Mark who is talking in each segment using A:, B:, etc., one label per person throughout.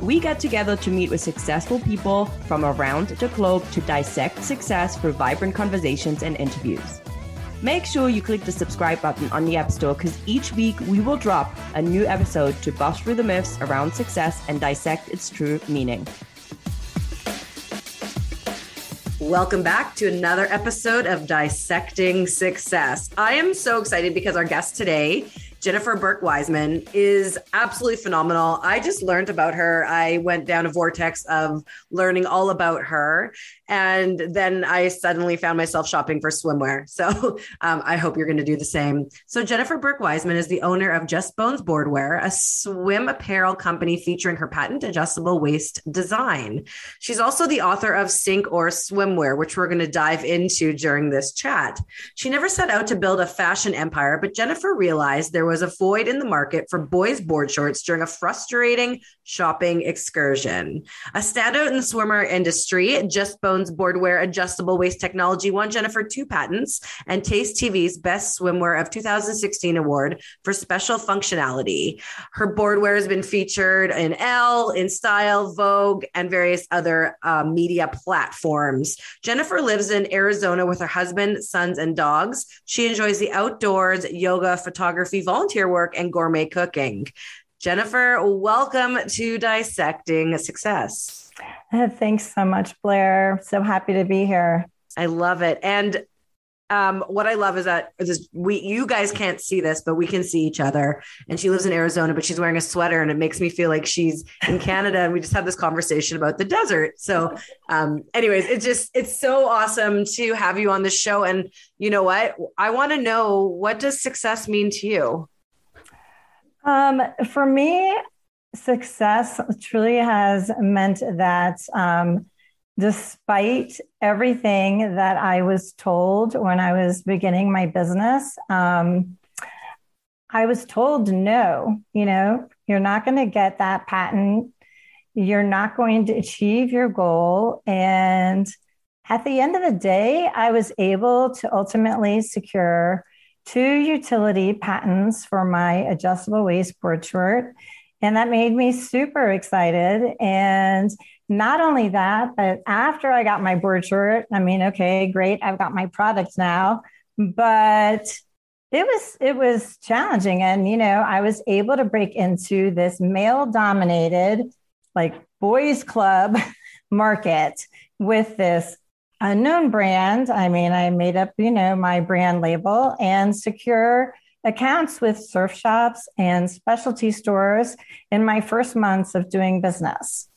A: We get together to meet with successful people from around the globe to dissect success through vibrant conversations and interviews. Make sure you click the subscribe button on the App Store because each week we will drop a new episode to bust through the myths around success and dissect its true meaning.
B: Welcome back to another episode of Dissecting Success. I am so excited because our guest today Jennifer Burke Weissman is absolutely phenomenal. I just learned about her. I went down a vortex of learning all about her. And then I suddenly found myself shopping for swimwear. So um, I hope you're going to do the same. So, Jennifer Burke Weissman is the owner of Just Bones Boardwear, a swim apparel company featuring her patent adjustable waist design. She's also the author of Sink or Swimwear, which we're going to dive into during this chat. She never set out to build a fashion empire, but Jennifer realized there was a void in the market for boys' board shorts during a frustrating shopping excursion. A standout in the swimmer industry, Just Bones Boardwear adjustable waist technology won Jennifer two patents and Taste TV's Best Swimwear of 2016 award for special functionality. Her boardwear has been featured in Elle, InStyle, Vogue, and various other uh, media platforms. Jennifer lives in Arizona with her husband, sons, and dogs. She enjoys the outdoors, yoga, photography, volunteer work, and gourmet cooking. Jennifer, welcome to Dissecting Success.
C: Thanks so much, Blair. So happy to be here.
B: I love it. And um, what I love is that this, we you guys can't see this, but we can see each other. And she lives in Arizona, but she's wearing a sweater, and it makes me feel like she's in Canada. And we just have this conversation about the desert. So, um, anyways, it's just it's so awesome to have you on the show. And you know what? I want to know what does success mean to you.
C: Um, for me, success truly has meant that um, despite everything that I was told when I was beginning my business, um, I was told no, you know, you're not going to get that patent. You're not going to achieve your goal. And at the end of the day, I was able to ultimately secure two utility patents for my adjustable waist board short and that made me super excited. And not only that, but after I got my board short, I mean, okay, great, I've got my product now. But it was it was challenging. And you know, I was able to break into this male dominated, like boys club market with this unknown brand. I mean, I made up, you know, my brand label and secure accounts with surf shops and specialty stores in my first months of doing business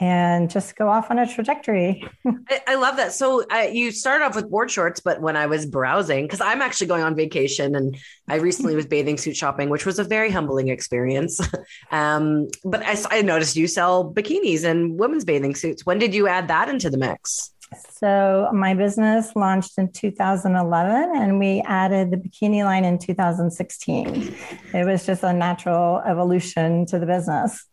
C: and just go off on a trajectory.
B: I, I, love that. So you started off with board shorts, but when I was browsing, because I'm actually going on vacation and I recently was bathing suit shopping, which was a very humbling experience. um, but I, I noticed you sell bikinis and women's bathing suits. When did you add that into the mix?
C: So my business launched in 2011 and we added the bikini line in 2016. It was just a natural evolution to the business.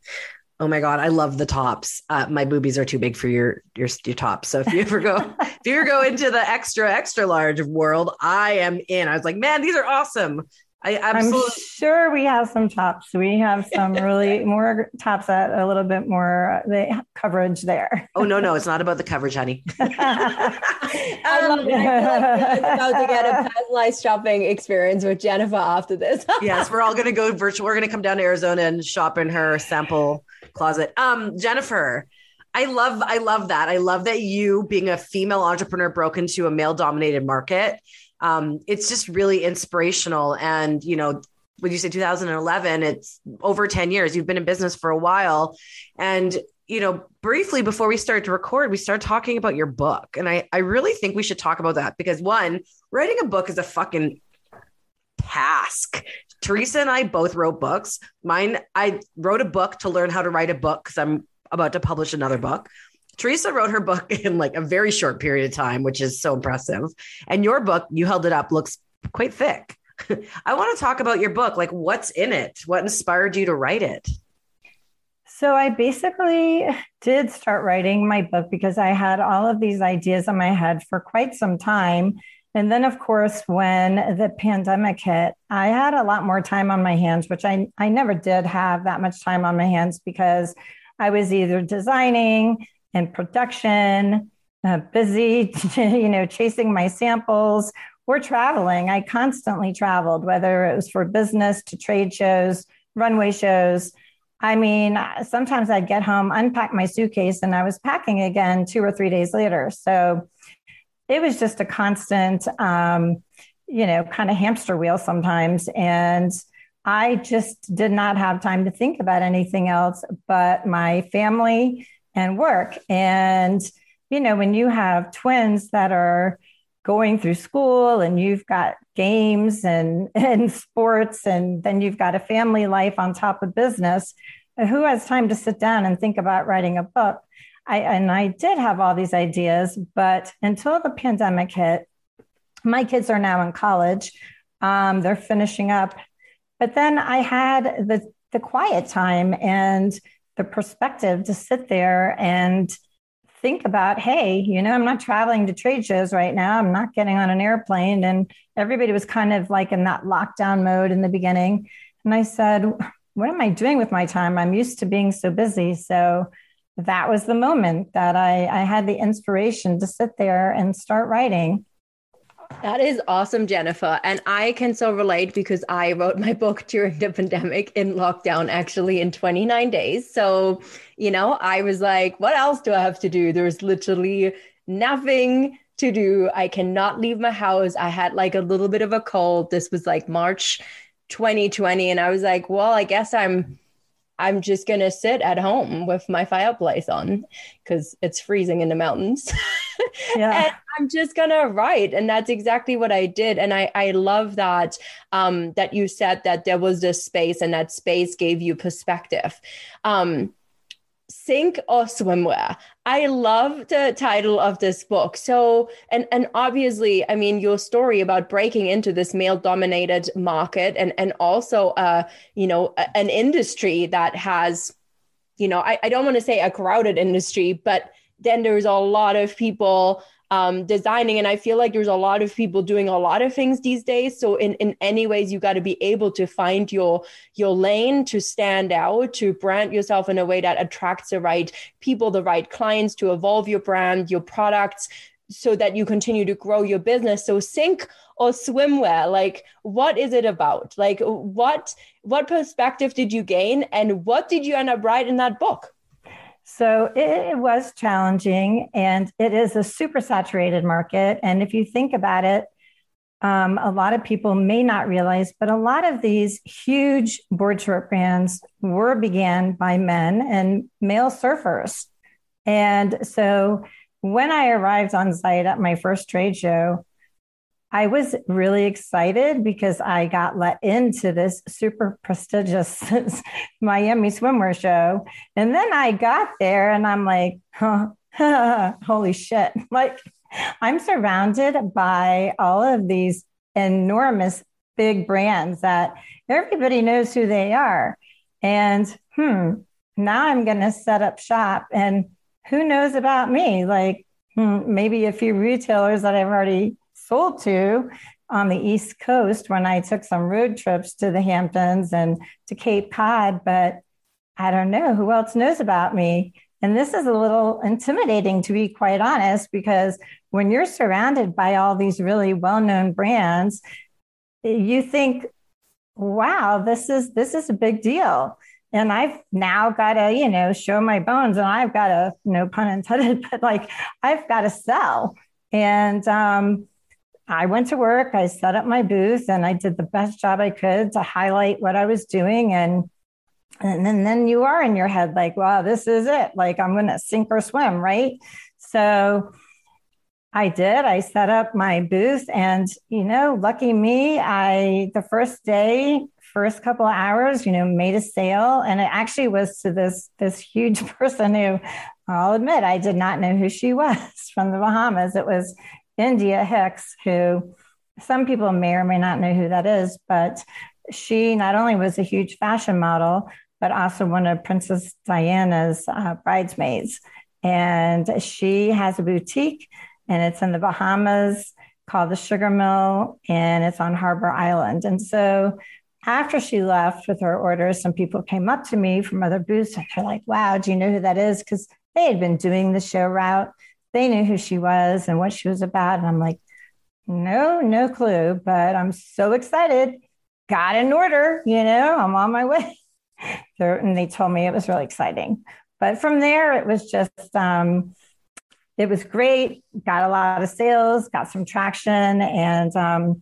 B: Oh my god, I love the tops. Uh, my boobies are too big for your your your tops. So if you ever go if you ever go into the extra extra large world, I am in. I was like, man, these are awesome. I absolutely
C: I'm sure we have some tops. We have some really more tops that a little bit more the coverage there.
B: oh no, no, it's not about the coverage, honey.
D: I love it. I like about to get a personalized shopping experience with Jennifer after this.
B: yes, we're all gonna go virtual. We're gonna come down to Arizona and shop in her sample closet. Um, Jennifer, I love I love that. I love that you being a female entrepreneur broke into a male dominated market. Um, it's just really inspirational. And you know, when you say 2011, it's over 10 years. You've been in business for a while. And you know, briefly before we started to record, we started talking about your book. And I, I really think we should talk about that because one, writing a book is a fucking task. Teresa and I both wrote books. Mine, I wrote a book to learn how to write a book because I'm about to publish another book. Teresa wrote her book in like a very short period of time, which is so impressive. And your book, you held it up, looks quite thick. I want to talk about your book. Like, what's in it? What inspired you to write it?
C: So, I basically did start writing my book because I had all of these ideas in my head for quite some time. And then, of course, when the pandemic hit, I had a lot more time on my hands, which I, I never did have that much time on my hands because I was either designing and production, uh, busy, you know, chasing my samples or traveling. I constantly traveled, whether it was for business to trade shows, runway shows. I mean, sometimes I'd get home, unpack my suitcase, and I was packing again two or three days later. So it was just a constant, um, you know, kind of hamster wheel sometimes. And I just did not have time to think about anything else but my family and work. And, you know, when you have twins that are going through school and you've got games and, and sports, and then you've got a family life on top of business, who has time to sit down and think about writing a book? I, and I did have all these ideas, but until the pandemic hit, my kids are now in college. Um, they're finishing up but then I had the, the quiet time and the perspective to sit there and think about, hey, you know, I'm not traveling to trade shows right now. I'm not getting on an airplane. And everybody was kind of like in that lockdown mode in the beginning. And I said, what am I doing with my time? I'm used to being so busy. So that was the moment that I, I had the inspiration to sit there and start writing.
D: That is awesome, Jennifer. And I can so relate because I wrote my book during the pandemic in lockdown, actually in 29 days. So, you know, I was like, what else do I have to do? There's literally nothing to do. I cannot leave my house. I had like a little bit of a cold. This was like March 2020. And I was like, well, I guess I'm. I'm just going to sit at home with my fireplace on because it's freezing in the mountains. Yeah. and I'm just gonna write. And that's exactly what I did. And I, I love that um, that you said that there was this space and that space gave you perspective. Um, sink or swimwear. I love the title of this book. So and and obviously i mean your story about breaking into this male dominated market and and also uh you know an industry that has you know I, I don't want to say a crowded industry but then there's a lot of people um, designing. And i feel like there's a lot of people doing a lot of things these days. So in, in any ways you got to be able to find your your lane to stand out to brand yourself in a way that attracts the right people the right clients to evolve your brand your products so that you continue to grow your business. So sink or swimwear like what is it about? Like what what perspective did you gain? And what did you end up writing in that book
C: so it, was challenging and it is a super saturated market. And if you think about it, um, a lot of people may not realize, but a lot of these huge board short brands were began by men and male surfers. And so when I arrived on site at my first trade show, I was really excited because I got let into this super prestigious Miami swimwear show. And then I got there and I'm like, huh, holy shit. Like, I'm surrounded by all of these enormous big brands that everybody knows who they are. And hmm, now I'm going to set up shop. And who knows about me? Like, hmm, maybe a few retailers that I've already sold to on the East Coast when I took some road trips to the Hamptons and to Cape Cod, but I don't know who else knows about me. And this is a little intimidating, to be quite honest, because when you're surrounded by all these really well known brands, you think, wow, this is, this is a big deal. and I've now got to, you know, show my bones and I've got to, no pun intended, but like I've got to sell. And um, I went to work, I set up my booth and I did the best job I could to highlight what I was doing. And and then, then you are in your head like, wow, this is it. Like I'm to sink or swim, right? So I did. I set up my booth and, you know, lucky me, I, the first day, first couple of hours, you know, made a sale. And it actually was to this, this huge person who I'll admit I did not know who she was from the Bahamas. It was India Hicks, who some people may or may not know who that is, but she not only was a huge fashion model, but also one of Princess Diana's uh, bridesmaids. And she has a boutique and it's in the Bahamas called the Sugar Mill and it's on Harbour Island. And so after she left with her orders, some people came up to me from other booths and they're like, wow, do you know who that is? Because they had been doing the show route. They knew who she was and what she was about. And I'm like, no, no clue, but I'm so excited. Got an order, you know, I'm on my way. and they told me it was really exciting. But from there, it was just, um, it was great. Got a lot of sales, got some traction. And, um,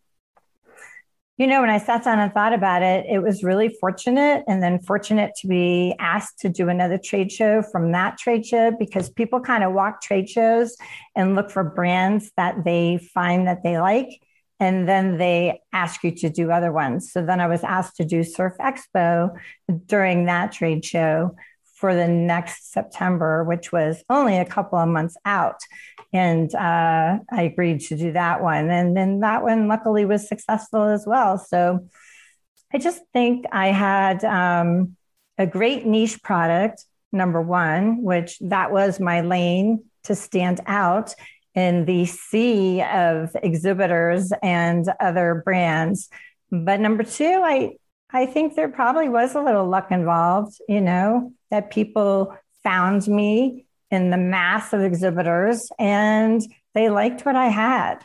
C: you know, when I sat down and thought about it, it was really fortunate and then fortunate to be asked to do another trade show from that trade show because people kind of walk trade shows and look for brands that they find that they like and then they ask you to do other ones. So then I was asked to do Surf Expo during that trade show for the next September, which was only a couple of months out. And uh, I agreed to do that one. And then that one, luckily, was successful as well. So I just think I had um, a great niche product, number one, which that was my lane to stand out in the sea of exhibitors and other brands. But number two, I I think there probably was a little luck involved, you know, that people found me in the mass of exhibitors and they liked what I had.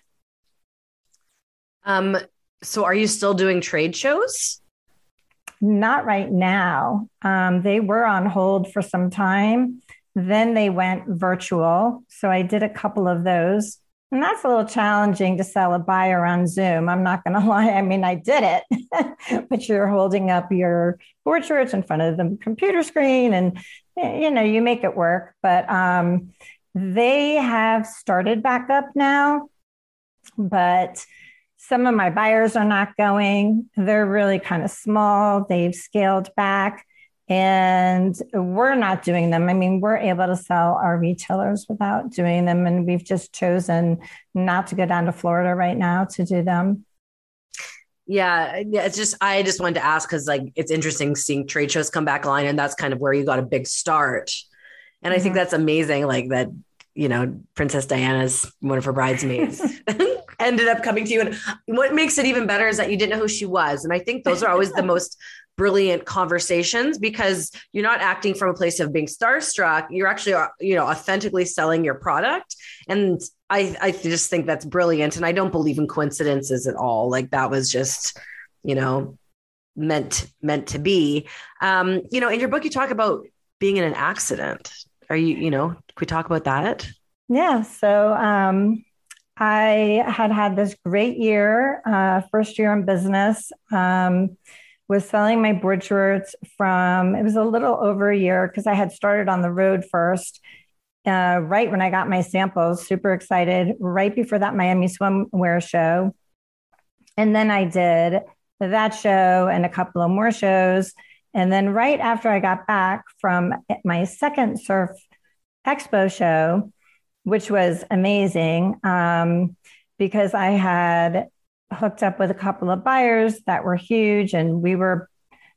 B: Um, so are you still doing trade shows?
C: Not right now. Um, they were on hold for some time. Then they went virtual. So I did a couple of those. And that's a little challenging to sell a buyer on Zoom. I'm not going to lie. I mean, I did it, but you're holding up your portraits in front of the computer screen and, you know, you make it work. But um, they have started back up now, but some of my buyers are not going. They're really kind of small. They've scaled back and we're not doing them. I mean, we're able to sell our retailers without doing them, and we've just chosen not to go down to Florida right now to do them.
B: Yeah, Yeah. it's just I just wanted to ask because like it's interesting seeing trade shows come back online, and that's kind of where you got a big start. And mm-hmm. I think mm-hmm. that's amazing, like that you know Princess Diana's one of her bridesmaids ended up coming to you, and what makes it even better is that you didn't know who she was. And I think those are always the most brilliant conversations because you're not acting from a place of being starstruck. You're actually, uh, you know, authentically selling your product. And I, I just think that's brilliant. And I don't believe in coincidences at all. Like that was just, you know, meant meant to be. Um, you know, in your book, you talk about being in an accident. Are you, you know, can we talk about that?
C: Yeah. So um, I had had this great year, uh, first year in business. Um, was selling my board shorts from, it was a little over a year because I had started on the road first. Uh, right when I got my samples, super excited, right before that Miami swimwear show. And then I did that show and a couple of more shows. And then right after I got back from my second surf expo show, which was amazing um, because I had hooked up with a couple of buyers that were huge, and we were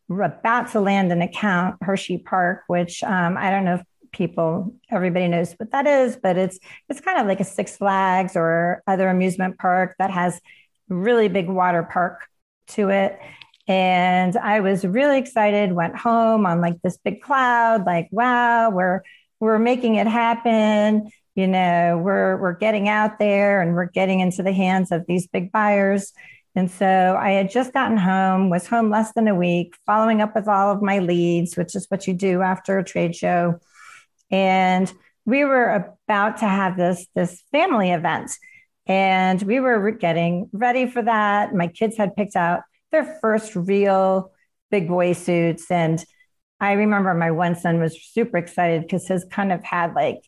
C: about to land an account, Hersheypark, which um, I don't know if people everybody knows what that is, but it's it's kind of like a Six Flags or other amusement park that has really big water park to it. And I was really excited, went home on like this big cloud, like, wow, we're we're making it happen you know we're we're getting out there and we're getting into the hands of these big buyers And so I had just gotten home, was home less than a week, following up with all of my leads, which is what you do after a trade show. And we were about to have this, this family event. And we were getting ready for that. My kids had picked out their first real big boy suits. And I remember my one son was super excited because his kind of had like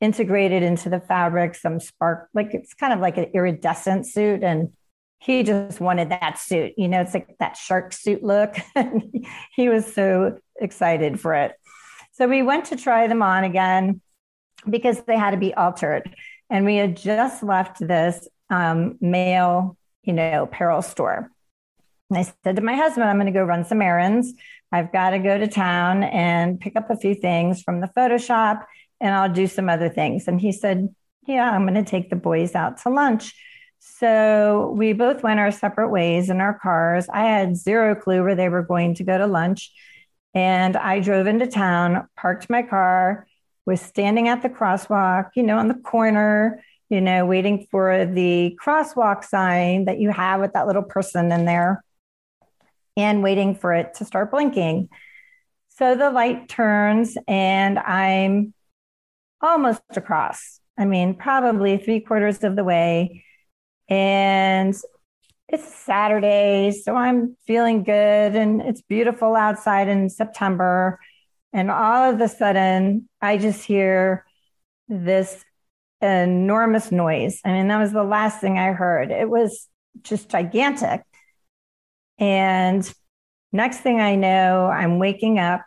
C: integrated into the fabric some spark, like it's kind of like an iridescent suit. And he just wanted that suit. You know, it's like that shark suit look. And he was so excited for it. So we went to try them on again because they had to be altered. And we had just left this um, male, you know, apparel store. And I said to my husband, I'm going to go run some errands. I've got to go to town and pick up a few things from the Photoshop and I'll do some other things. And he said, Yeah, I'm going to take the boys out to lunch. So we both went our separate ways in our cars. I had zero clue where they were going to go to lunch. And I drove into town, parked my car, was standing at the crosswalk, you know, on the corner, you know, waiting for the crosswalk sign that you have with that little person in there and waiting for it to start blinking. So the light turns and I'm almost across. I mean, probably three quarters of the way. And it's Saturday, so I'm feeling good and it's beautiful outside in September. And all of a sudden, I just hear this enormous noise. I mean, that was the last thing I heard. It was just gigantic. And next thing I know, I'm waking up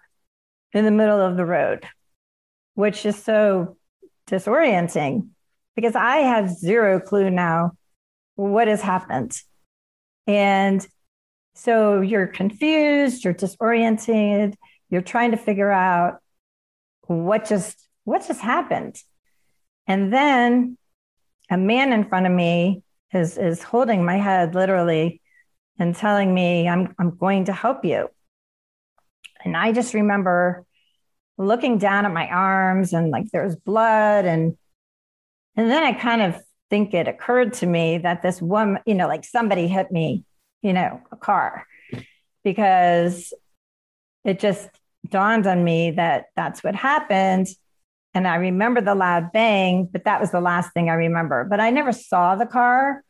C: in the middle of the road, which is so disorienting because I have zero clue now what has happened. And so you're confused, you're disoriented, you're trying to figure out what just what just happened. And then a man in front of me is is holding my head literally and telling me I'm I'm going to help you. And I just remember looking down at my arms and like there's blood and and then I kind of think it occurred to me that this woman, you know, like somebody hit me, you know, a car because it just dawned on me that that's what happened. And I remember the loud bang, but that was the last thing I remember. But I never saw the car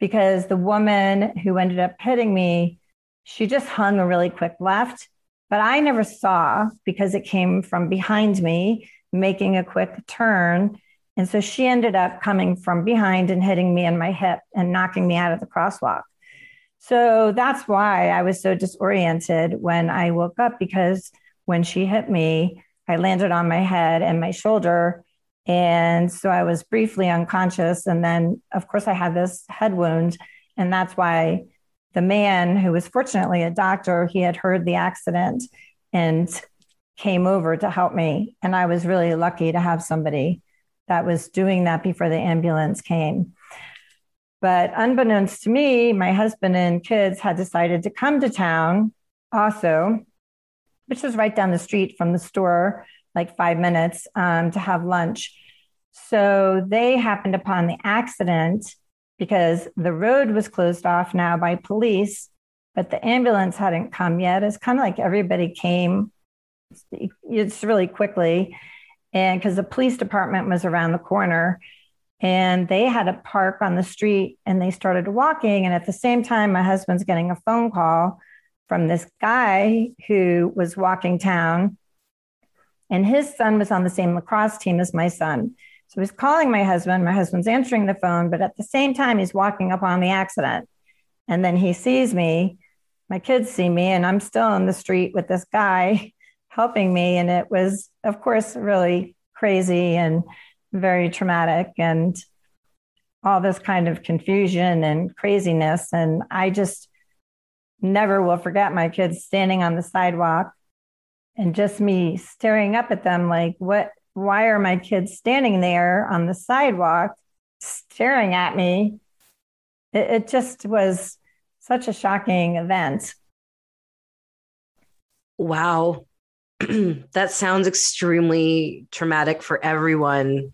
C: because the woman who ended up hitting me, she just hung a really quick left. But I never saw because it came from behind me, making a quick turn. And so she ended up coming from behind and hitting me in my hip and knocking me out of the crosswalk. So that's why I was so disoriented when I woke up because when she hit me, I landed on my head and my shoulder. And so I was briefly unconscious. And then, of course, I had this head wound. And that's why the man, who was fortunately a doctor, he had heard the accident and came over to help me. And I was really lucky to have somebody that was doing that before the ambulance came. But unbeknownst to me, my husband and kids had decided to come to town also, which was right down the street from the store, like five minutes um, to have lunch. So they happened upon the accident because the road was closed off now by police, but the ambulance hadn't come yet. It's kind of like everybody came. It's really quickly and because the police department was around the corner and they had a park on the street and they started walking and at the same time my husband's getting a phone call from this guy who was walking town and his son was on the same lacrosse team as my son so he's calling my husband my husband's answering the phone but at the same time he's walking up on the accident and then he sees me my kids see me and i'm still on the street with this guy helping me. And it was, of course, really crazy and very traumatic and all this kind of confusion and craziness. And I just never will forget my kids standing on the sidewalk and just me staring up at them like, what? Why are my kids standing there on the sidewalk staring at me? It, it just was such a shocking event.
B: Wow. that sounds extremely traumatic for everyone.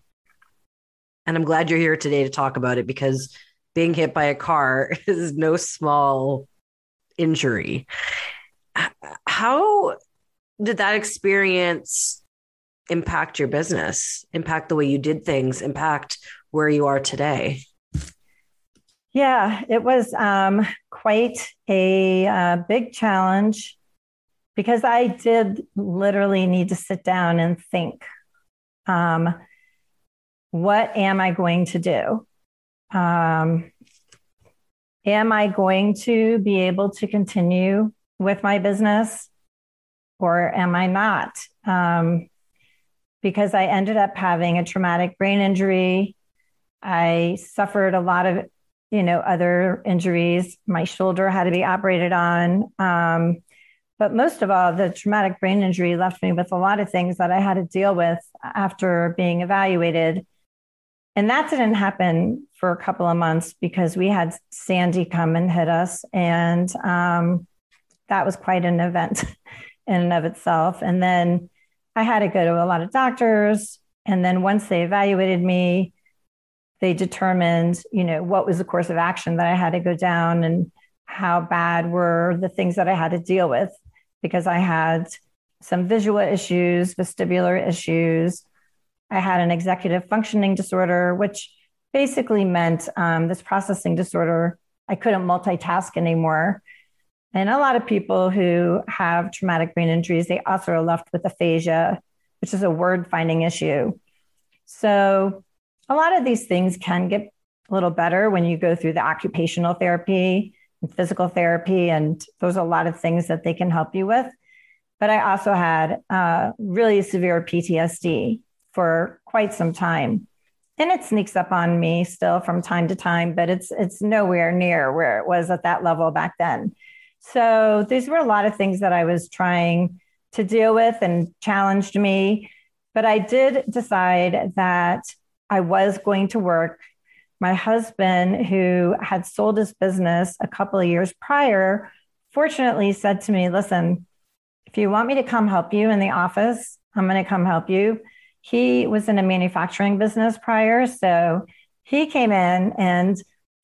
B: And I'm glad you're here today to talk about it because being hit by a car is no small injury. How did that experience impact your business, impact the way you did things, impact where you are today?
C: Yeah, it was um, quite a uh, big challenge because I did literally need to sit down and think um, what am I going to do? Um, am I going to be able to continue with my business or am I not? Um, because I ended up having a traumatic brain injury. I suffered a lot of, you know, other injuries. My shoulder had to be operated on. Um, but most of all, the traumatic brain injury left me with a lot of things that I had to deal with after being evaluated. And that didn't happen for a couple of months because we had Sandy come and hit us. And um, that was quite an event in and of itself. And then I had to go to a lot of doctors. And then once they evaluated me, they determined, you know, what was the course of action that I had to go down and how bad were the things that I had to deal with because I had some visual issues, vestibular issues. I had an executive functioning disorder, which basically meant um, this processing disorder. I couldn't multitask anymore. And a lot of people who have traumatic brain injuries, they also are left with aphasia, which is a word finding issue. So a lot of these things can get a little better when you go through the occupational therapy and physical therapy. And those are a lot of things that they can help you with. But I also had uh, really severe PTSD for quite some time. And it sneaks up on me still from time to time, but it's it's nowhere near where it was at that level back then. So these were a lot of things that I was trying to deal with and challenged me. But I did decide that I was going to work my husband, who had sold his business a couple of years prior, fortunately said to me, Listen, if you want me to come help you in the office, I'm going to come help you. He was in a manufacturing business prior. So he came in, and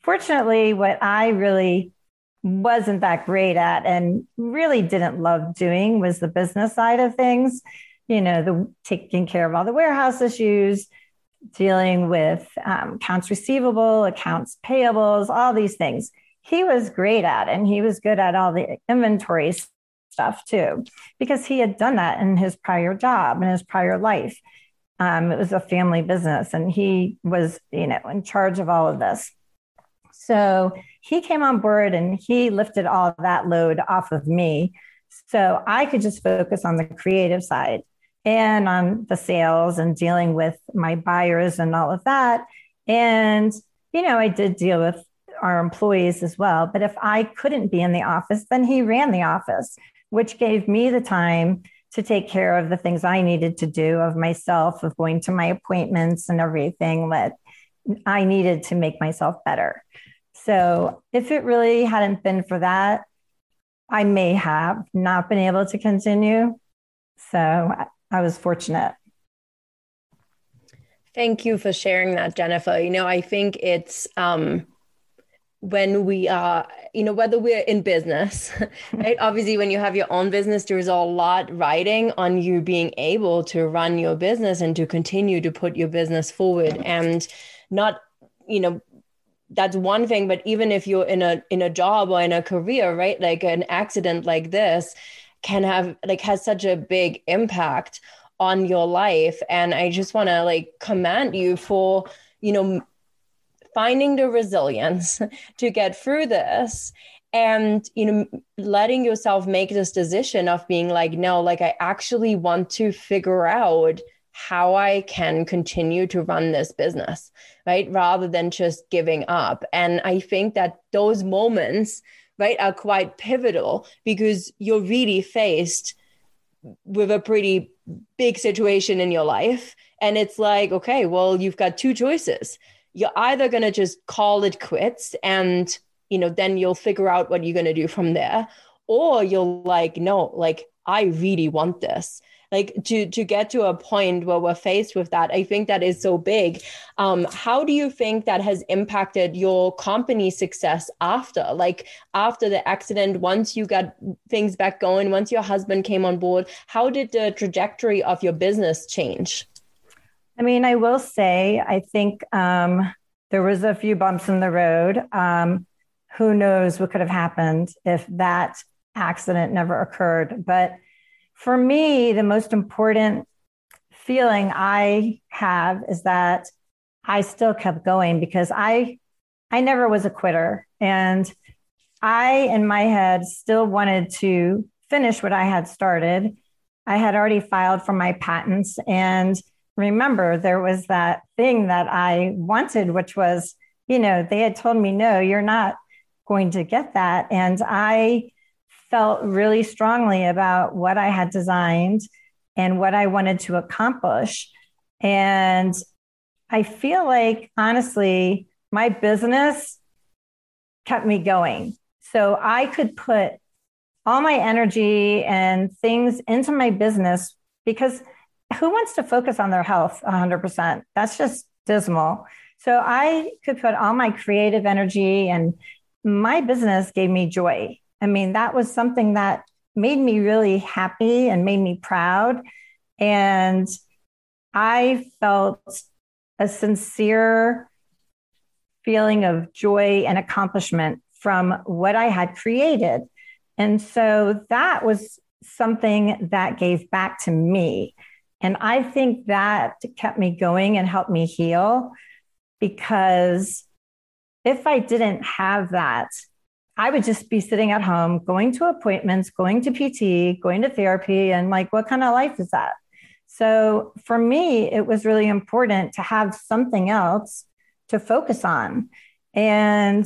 C: fortunately, what I really wasn't that great at and really didn't love doing was the business side of things, you know, the taking care of all the warehouse issues dealing with um, accounts receivable, accounts payables, all these things. He was great at, and he was good at all the inventory stuff too, because he had done that in his prior job, in his prior life. Um, it was a family business, and he was, you know, in charge of all of this. So he came on board and he lifted all that load off of me. So I could just focus on the creative side and on the sales and dealing with my buyers and all of that. And, you know, I did deal with our employees as well. But if I couldn't be in the office, then he ran the office, which gave me the time to take care of the things I needed to do of myself, of going to my appointments and everything that I needed to make myself better. So if it really hadn't been for that, I may have not been able to continue. So I was fortunate.
D: Thank you for sharing that, Jennifer. You know, I think it's um, when we are, you know, whether we're in business, right? Obviously, when you have your own business, there's a lot riding on you being able to run your business and to continue to put your business forward and not, you know, that's one thing but even if you're in a in a job or in a career right like an accident like this can have like has such a big impact on your life. And i just want to like commend you for you know finding the resilience to get through this and you know letting yourself make this decision of being like no like i actually want to figure out how I can continue to run this business, right? Rather than just giving up. And I think that those moments, right, are quite pivotal because you're really faced with a pretty big situation in your life. And it's like, okay, well, you've got two choices. You're either going to just call it quits and, you know, then you'll figure out what you're going to do from there. Or you're like, no, like, I really want this like to to get to a point where we're faced with that i think that is so big um, how do you think that has impacted your company success after like after the accident once you got things back going once your husband came on board how did the trajectory of your business change
C: I mean, I will say, I think um, there was a few bumps in the road. Um, who knows what could have happened if that accident never occurred? But for me, the most important feeling I have is that I still kept going because I I never was a quitter and I in my head still wanted to finish what I had started. I had already filed for my patents and remember there was that thing that I wanted, which was, you know, they had told me, no, you're not going to get that. And I felt really strongly about what I had designed and what I wanted to accomplish. And I feel like, honestly, my business kept me going. So I could put all my energy and things into my business because who wants to focus on their health 100%? That's just dismal. So I could put all my creative energy and my business gave me joy. I mean, that was something that made me really happy and made me proud. And I felt a sincere feeling of joy and accomplishment from what I had created. And so that was something that gave back to me. And I think that kept me going and helped me heal because if I didn't have that, I would just be sitting at home, going to appointments, going to PT, going to therapy, and like, what kind of life is that? So for me, it was really important to have something else to focus on. And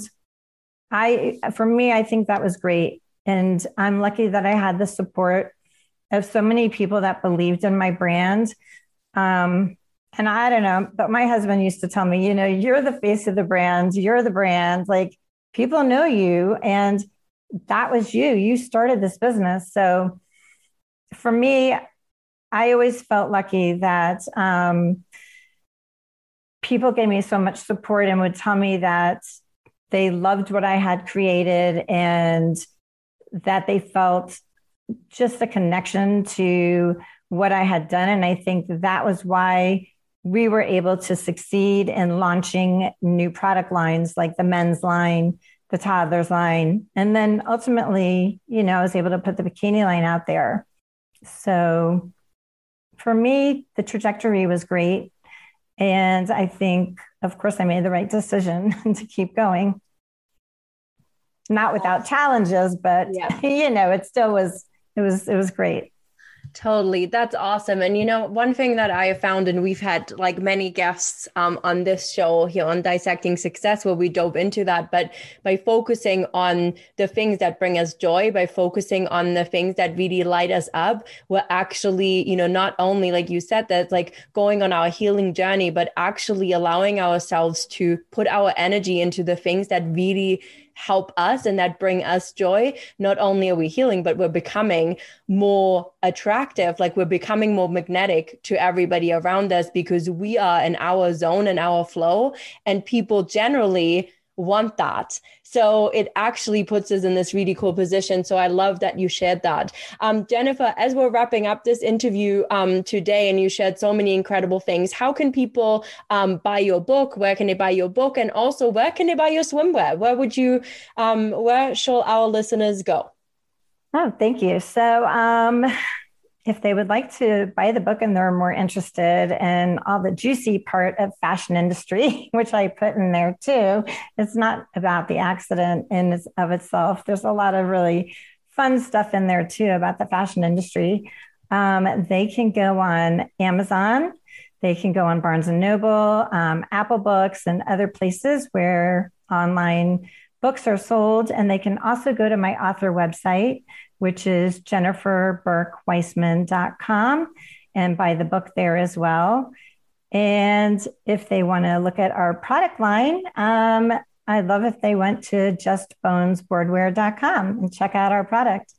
C: I, for me, I think that was great. And I'm lucky that I had the support of so many people that believed in my brand. Um, and I don't know, but my husband used to tell me, you know, you're the face of the brand, you're the brand, like people know you. And that was you. You started this business. So for me, I always felt lucky that um, people gave me so much support and would tell me that they loved what I had created and that they felt just a connection to what I had done. And I think that was why we were able to succeed in launching new product lines like the men's line, the toddlers line. And then ultimately, you know, I was able to put the bikini line out there. So for me, the trajectory was great. And I think, of course, I made the right decision to keep going. Not without challenges, but yeah. you know, it still was it was it was great.
D: Totally. That's awesome. And you know, one thing that I have found, and we've had like many guests um, on this show here on Dissecting Success where we dove into that, but by focusing on the things that bring us joy, by focusing on the things that really light us up, we're actually, you know, not only, like you said, that like going on our healing journey, but actually allowing ourselves to put our energy into the things that really help us and that bring us joy, not only are we healing, but we're becoming more attractive. Like we're becoming more magnetic to everybody around us because we are in our zone and our flow. And people generally want that. So it actually puts us in this really cool position. So I love that you shared that. Um, Jennifer, as we're wrapping up this interview um, today, and you shared so many incredible things, how can people um, buy your book? Where can they buy your book? And also, where can they buy your swimwear? Where would you, um, where shall our listeners go?
C: Oh, thank you. So, um, if they would like to buy the book and they're more interested in all the juicy part of fashion industry, which I put in there too, it's not about the accident in of itself. There's a lot of really fun stuff in there too about the fashion industry. Um, they can go on Amazon. They can go on Barnes and Noble, um, Apple Books, and other places where online books are sold. And they can also go to my author website, which is jenniferburkeweissman.com and buy the book there as well. And if they want to look at our product line, um, I'd love if they went to justbonesboardwear.com and check out our product.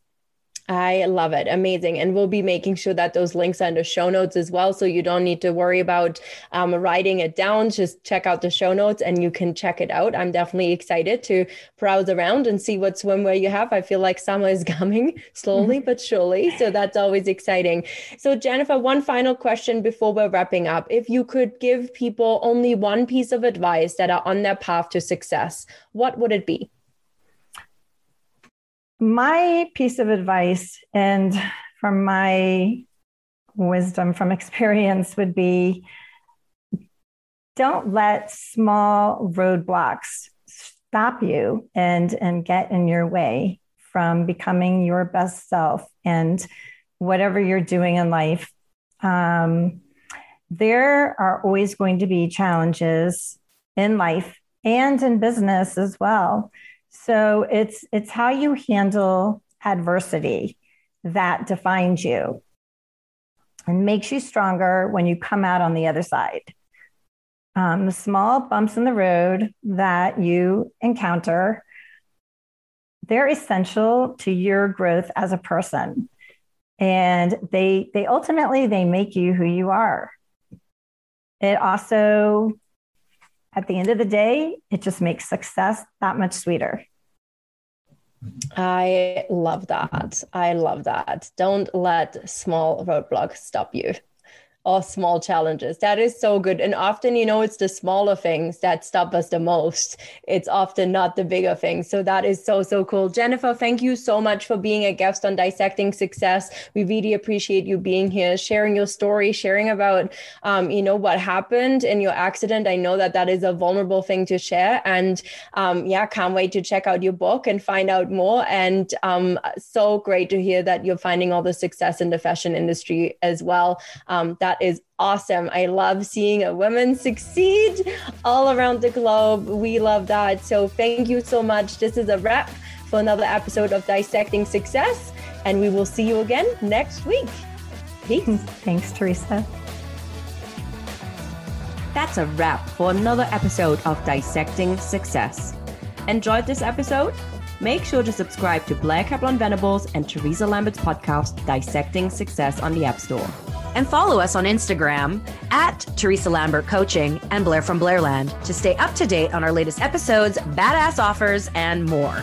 D: I love it. Amazing. And we'll be making sure that those links are in the show notes as well. So you don't need to worry about um, writing it down. Just check out the show notes and you can check it out. I'm definitely excited to browse around and see what swimwear you have. I feel like summer is coming slowly mm-hmm. but surely. So that's always exciting. So, Jennifer, one final question before we're wrapping up. If you could give people only one piece of advice that are on their path to success, what would it be?
C: My piece of advice and from my wisdom from experience would be don't let small roadblocks stop you and and get in your way from becoming your best self and whatever you're doing in life. Um, there are always going to be challenges in life and in business as well so it's it's how you handle adversity that defines you and makes you stronger when you come out on the other side. Um, the small bumps in the road that you encounter, they're essential to your growth as a person. And they they ultimately they make you who you are. It also at the end of the day, it just makes success that much sweeter.
D: I love that. I love that. Don't let small roadblocks stop you or small challenges. That is so good. And often, you know, it's the smaller things that stop us the most. It's often not the bigger things. So that is so, so cool. Jennifer, thank you so much for being a guest on Dissecting Success. We really appreciate you being here, sharing your story, sharing about, um, you know, what happened in your accident. I know that that is a vulnerable thing to share. And um, yeah, can't wait to check out your book and find out more. And um, so great to hear that you're finding all the success in the fashion industry as well. Um, that that is awesome. I love seeing a woman succeed all around the globe. We love that. So thank you so much. This is a wrap for another episode of Dissecting Success, and we will see you again next week. Peace.
C: Thanks, Teresa.
A: That's a wrap for another episode of Dissecting Success. Enjoyed this episode? Make sure to subscribe to Blair Kaplan Venables and Teresa Lambert's podcast, Dissecting Success, on the App Store
B: and follow us on Instagram at Teresa Lambert Coaching and Blair from Blairland to stay up to date on our latest episodes, badass offers, and more.